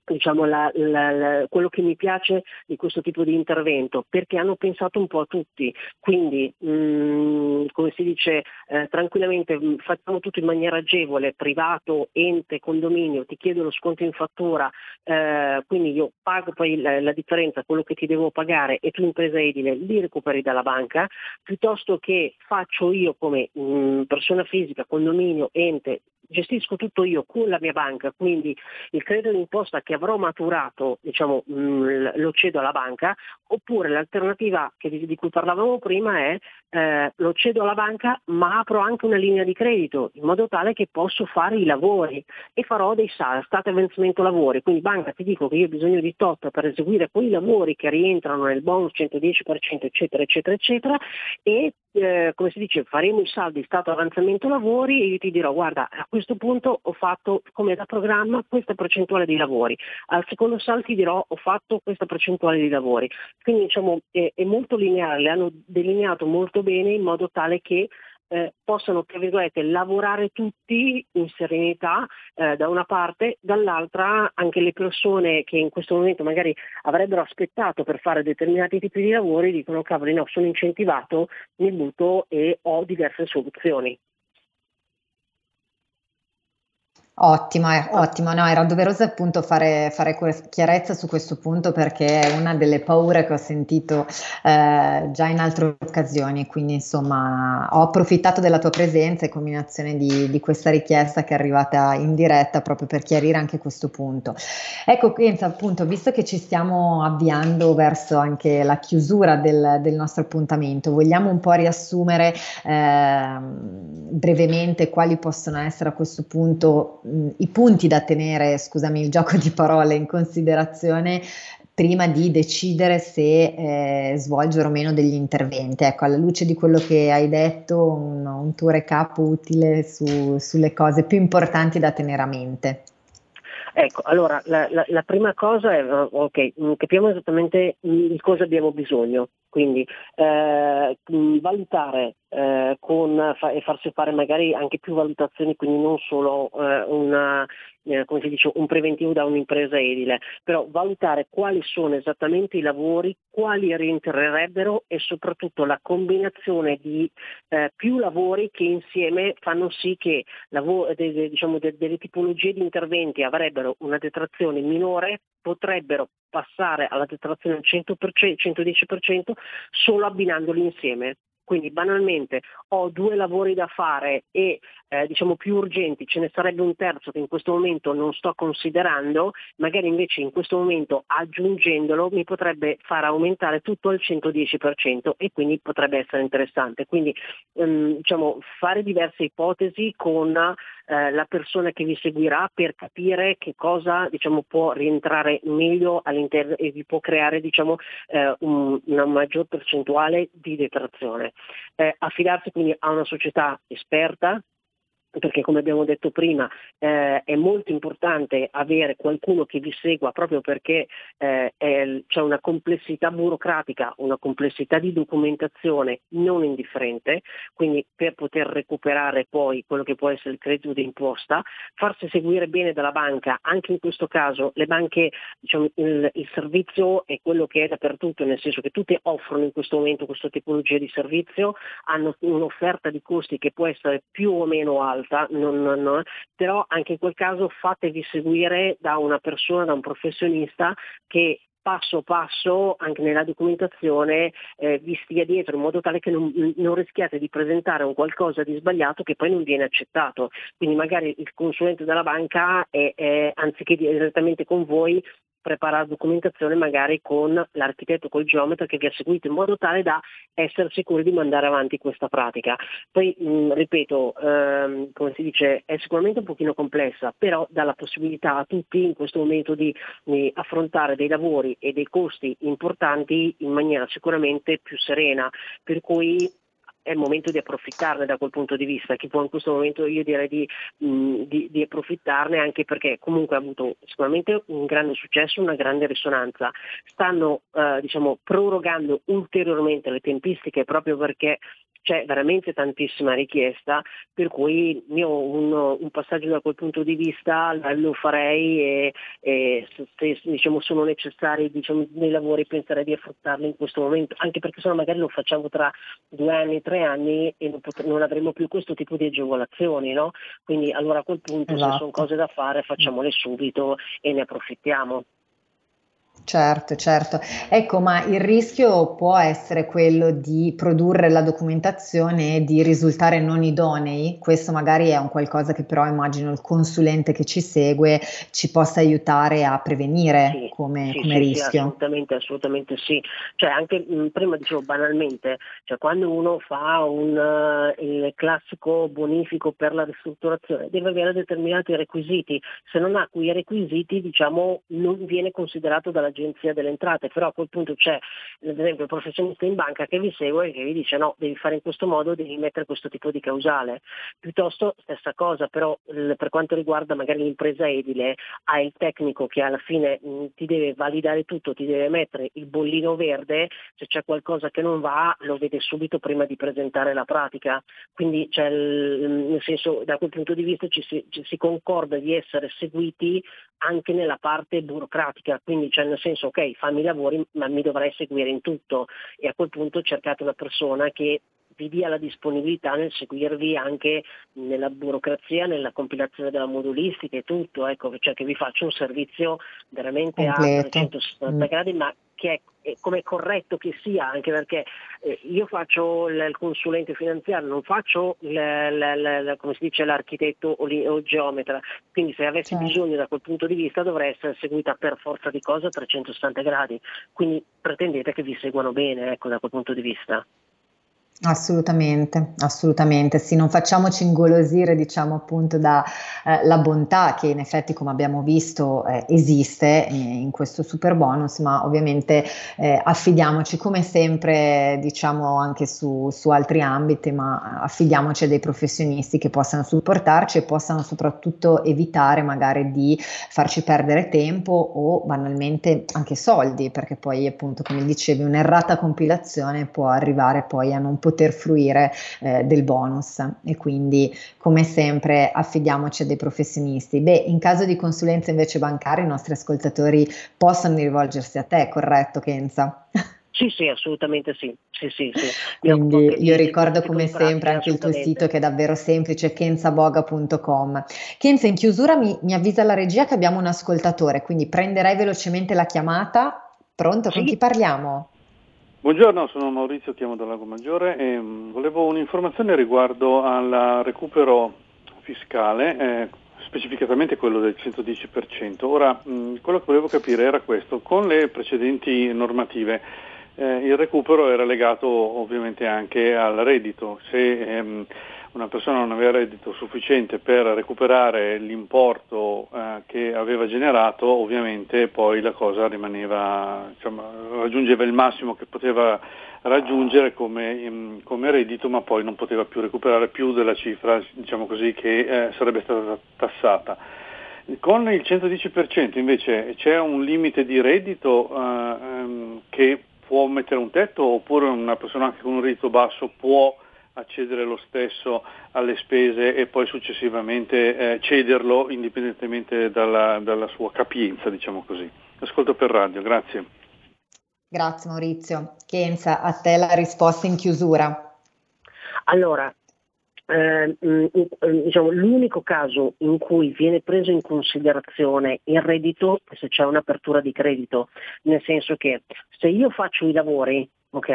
diciamo, la, la, la, quello che mi piace di questo tipo di intervento, perché hanno pensato un po' a tutti, quindi mh, mm, come si dice eh, tranquillamente mh, mm, facciamo tutto in maniera agevole, privato, ente, condominio, ti chiedo lo sconto in fattura, eh, quindi io pago poi la, differenza, quello che ti devo pagare e tu impresa edile li recuperi dalla banca, piuttosto che faccio io come mh, mm, persona fisica, condominio, ente, gestisco tutto io con la mia banca, quindi il credito d'imposta che avrò maturato diciamo, mh, mm, lo cedo alla banca, oppure l'alternativa di, di, cui parlavamo prima è eh, lo cedo alla banca ma apro anche una linea di credito in modo tale che posso fare i lavori e farò dei SAL, state vencimento lavori, quindi banca ti dico che io ho bisogno di tot per eseguire quei lavori che rientrano nel bonus 110% eccetera eccetera eccetera e eh, come si dice faremo i saldi stato avanzamento lavori e io ti dirò guarda a questo punto ho fatto come da programma questa percentuale di lavori, al secondo salto ti dirò ho fatto questa percentuale di lavori. Quindi diciamo è, è molto lineare, hanno delineato molto bene in modo tale che eh, possano tra virgolette, lavorare tutti in serenità eh, da una parte, dall'altra anche le persone che in questo momento magari avrebbero aspettato per fare determinati tipi di lavori dicono cavoli no, sono incentivato, mi butto e ho diverse soluzioni. Ottimo, eh, ottimo, no, era doveroso appunto fare, fare, chiarezza su questo punto perché è una delle paure che ho sentito eh, già in altre occasioni, quindi insomma ho approfittato della tua presenza e combinazione di, di, questa richiesta che è arrivata in diretta proprio per chiarire anche questo punto. Ecco, Kenza, appunto, visto che ci stiamo avviando verso anche la chiusura del, del nostro appuntamento, vogliamo un po' riassumere eh, brevemente quali possono essere a questo punto i punti da tenere, scusami il gioco di parole, in considerazione prima di decidere se eh, svolgere o meno degli interventi. Ecco, alla luce di quello che hai detto, un, un tuo recap utile su, sulle cose più importanti da tenere a mente. Ecco, allora la, la, la prima cosa è, ok, capiamo esattamente di cosa abbiamo bisogno, quindi eh, valutare eh, con, fa, e farsi fare magari anche più valutazioni, quindi non solo eh, una, eh, dice, un preventivo da un'impresa edile, però valutare quali sono esattamente i lavori, quali rientrerebbero e soprattutto la combinazione di eh, più lavori che insieme fanno sì che lav- de- de- diciamo, de- delle tipologie di interventi avrebbero una detrazione minore, potrebbero passare alla detrazione al 100%, 110% solo abbinandoli insieme Quindi banalmente ho due lavori da fare e eh, diciamo più urgenti, ce ne sarebbe un terzo che in questo momento non sto considerando, magari invece in questo momento aggiungendolo mi potrebbe far aumentare tutto al 110% e quindi potrebbe essere interessante. Quindi ehm, diciamo, fare diverse ipotesi con eh, la persona che vi seguirà per capire che cosa diciamo, può rientrare meglio all'interno e vi può creare diciamo, eh, un, una maggior percentuale di detrazione. Eh, affidarsi quindi a una società esperta perché come abbiamo detto prima eh, è molto importante avere qualcuno che vi segua proprio perché eh, è, c'è una complessità burocratica, una complessità di documentazione non indifferente, quindi per poter recuperare poi quello che può essere il credito d'imposta, farsi seguire bene dalla banca, anche in questo caso le banche, diciamo, il, il servizio è quello che è dappertutto, nel senso che tutte offrono in questo momento questa tipologia di servizio, hanno un'offerta di costi che può essere più o meno alta alta, non, non, però anche in quel caso fatevi seguire da una persona, da un professionista che passo passo anche nella documentazione eh, vi stia dietro in modo tale che non, non, rischiate di presentare un qualcosa di sbagliato che poi non viene accettato. Quindi magari il consulente della banca è, è, anziché direttamente con voi preparare documentazione magari con l'architetto, col geometra che vi ha seguito in modo tale da essere sicuri di mandare avanti questa pratica. Poi, mh, ripeto, ehm, come si dice, è sicuramente un pochino complessa, però dà la possibilità a tutti in questo momento di, di affrontare dei lavori e dei costi importanti in maniera sicuramente più serena, per cui è il momento di approfittarne da quel punto di vista, chi può in questo momento io direi di, mh, di, di, approfittarne anche perché comunque ha avuto sicuramente un grande successo, una grande risonanza. Stanno eh, diciamo, prorogando ulteriormente le tempistiche proprio perché c'è veramente tantissima richiesta, per cui io un, un passaggio da quel punto di vista lo farei e, e se diciamo, sono necessari diciamo, dei lavori penserei di affrontarli in questo momento, anche perché se no magari lo facciamo tra due anni, tre anni e non, pot- non avremo più questo tipo di agevolazioni, no? quindi allora a quel punto esatto. se sono cose da fare facciamole subito e ne approfittiamo. Certo, certo. Ecco, ma il rischio può essere quello di produrre la documentazione e di risultare non idonei? Questo magari è un qualcosa che però immagino il consulente che ci segue ci possa aiutare a prevenire sì, come, sì, come sì, rischio. Assolutamente, assolutamente sì. Cioè anche mh, prima dicevo banalmente, cioè quando uno fa un, uh, il classico bonifico per la ristrutturazione deve avere determinati requisiti, se non ha quei requisiti diciamo non viene considerato dalla dall'Agenzia delle Entrate, però a quel punto c'è ad esempio il professionista in banca che vi segue e che vi dice no, devi fare in questo modo, devi mettere questo tipo di causale. Piuttosto stessa cosa, però per quanto riguarda magari l'impresa edile, hai il tecnico che alla fine mh, ti deve validare tutto, ti deve mettere il bollino verde, se c'è qualcosa che non va lo vede subito prima di presentare la pratica. Quindi c'è il, nel senso da quel punto di vista ci si, ci si concorda di essere seguiti anche nella parte burocratica, quindi cioè nel senso ok fammi i lavori ma mi dovrai seguire in tutto e a quel punto cercate una persona che vi dia la disponibilità nel seguirvi anche nella burocrazia, nella compilazione della modulistica e tutto, ecco, cioè che vi faccia un servizio veramente Completo. a 360 mm. gradi, ma che è come corretto che sia, anche perché eh, io faccio il, il, consulente finanziario, non faccio il, il, come si dice, l'architetto o, o, il geometra, quindi se avessi certo. bisogno da quel punto di vista dovrei essere seguita per forza di cosa a 360 gradi, quindi pretendete che vi seguano bene ecco, da quel punto di vista. Assolutamente, assolutamente, sì, non facciamoci ingolosire, diciamo appunto, dalla eh, bontà che in effetti, come abbiamo visto, eh, esiste in questo super bonus, ma ovviamente eh, affidiamoci come sempre, diciamo anche su, su, altri ambiti, ma affidiamoci a dei professionisti che possano supportarci e possano soprattutto evitare magari di farci perdere tempo o banalmente anche soldi, perché poi appunto, come dicevi, un'errata compilazione può arrivare poi a non poter poter fruire eh, del bonus e quindi come sempre affidiamoci a dei professionisti. Beh, in caso di consulenza invece bancaria i nostri ascoltatori possono rivolgersi a te, corretto Kenza? [laughs] Sì, sì, assolutamente sì. sì, sì, sì. Quindi io ricordo come sempre anche il tuo sito che è davvero semplice, kenzaboga.com. Kenza, in chiusura mi, mi, avvisa la regia che abbiamo un ascoltatore, quindi prenderei velocemente la chiamata. Pronto? Con chi parliamo? Buongiorno, sono Maurizio, chiamo da Lago Maggiore e um, volevo un'informazione riguardo al recupero fiscale, eh, specificatamente quello del 110%. Ora, mh, mm, quello che volevo capire era questo, con le precedenti normative eh, il recupero era legato ovviamente anche al reddito, se ehm, una persona non aveva reddito sufficiente per recuperare l'importo eh, che aveva generato, ovviamente poi la cosa rimaneva, insomma, raggiungeva il massimo che poteva raggiungere come, mm, come, reddito, ma poi non poteva più recuperare più della cifra diciamo così, che eh, sarebbe stata tassata. Con il 110% invece c'è un limite di reddito eh, ehm, che può mettere un tetto oppure una persona anche con un reddito basso può accedere lo stesso alle spese e poi successivamente eh, cederlo indipendentemente dalla, dalla sua capienza, diciamo così. Ascolto per radio, grazie. Grazie Maurizio. Kenza, a te la risposta in chiusura. Allora, eh, diciamo, l'unico caso in cui viene preso in considerazione il reddito è se c'è un'apertura di credito, nel senso che se io faccio i lavori ok?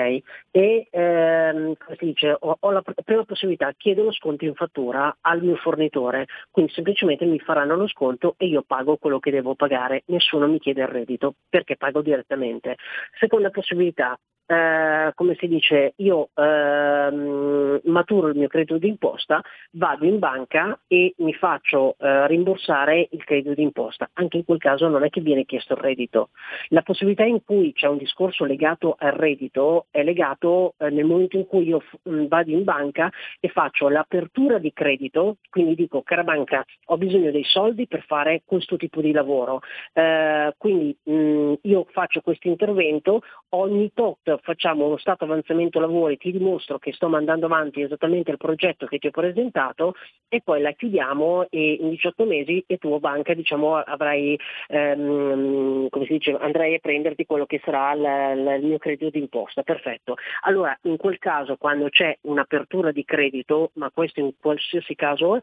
E ehm, come si dice, ho, ho, la prima possibilità, chiedo lo sconto in fattura al mio fornitore, quindi semplicemente mi faranno lo sconto e io pago quello che devo pagare, nessuno mi chiede il reddito perché pago direttamente. Seconda possibilità, eh, come si dice, io eh, maturo il mio credito d'imposta, vado in banca e mi faccio eh, rimborsare il credito d'imposta. Anche in quel caso non è che viene chiesto il reddito. La possibilità in cui c'è un discorso legato al reddito è legato eh, nel momento in cui io f- mm, vado in banca e faccio l'apertura di credito, quindi dico cara banca ho bisogno dei soldi per fare questo tipo di lavoro. Eh, quindi mh, mm, io faccio questo intervento, ogni tot facciamo uno stato avanzamento lavori, ti dimostro che sto mandando avanti esattamente il progetto che ti ho presentato e poi la chiudiamo e in 18 mesi e tu banca diciamo, avrai, ehm, come si dice, andrai a prenderti quello che sarà il, il mio credito d'imposta. Perfetto. Allora in quel caso quando c'è un'apertura di credito, ma questo in qualsiasi caso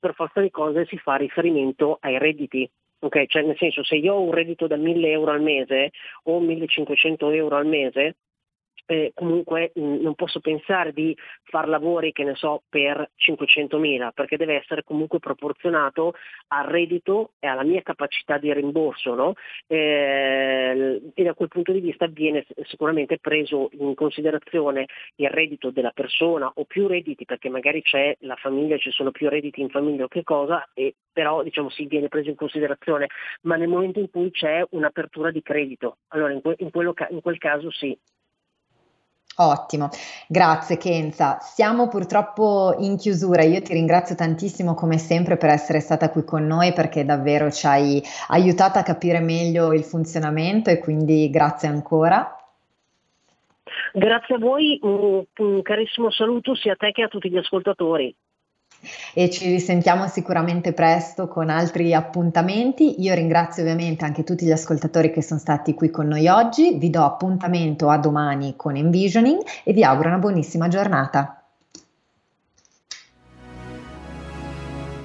per forza di cose si fa riferimento ai redditi Ok, cioè nel senso se io ho un reddito da 1000 euro al mese o 1500 euro al mese, eh, comunque mh, non posso pensare di far lavori, che ne so, per 500.000, perché deve essere comunque proporzionato al reddito e alla mia capacità di rimborso, no? eh, e da quel punto di vista viene sicuramente preso in considerazione il reddito della persona o più redditi, perché magari c'è la famiglia, ci sono più redditi in famiglia o che cosa, e però diciamo si viene preso in considerazione, ma nel momento in cui c'è un'apertura di credito, allora in, que- in, quello, in quel caso sì, Ottimo, grazie Kenza. Siamo purtroppo in chiusura. Io ti ringrazio tantissimo come sempre per essere stata qui con noi perché davvero ci hai aiutato a capire meglio il funzionamento e quindi grazie ancora. Grazie a voi, un, carissimo saluto sia a te che a tutti gli ascoltatori e ci risentiamo sicuramente presto con altri appuntamenti. Io ringrazio ovviamente anche tutti gli ascoltatori che sono stati qui con noi oggi, vi do appuntamento a domani con Envisioning e vi auguro una buonissima giornata.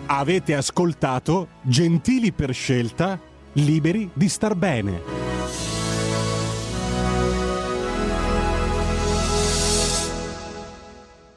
Avete ascoltato Gentili per scelta, liberi di star bene.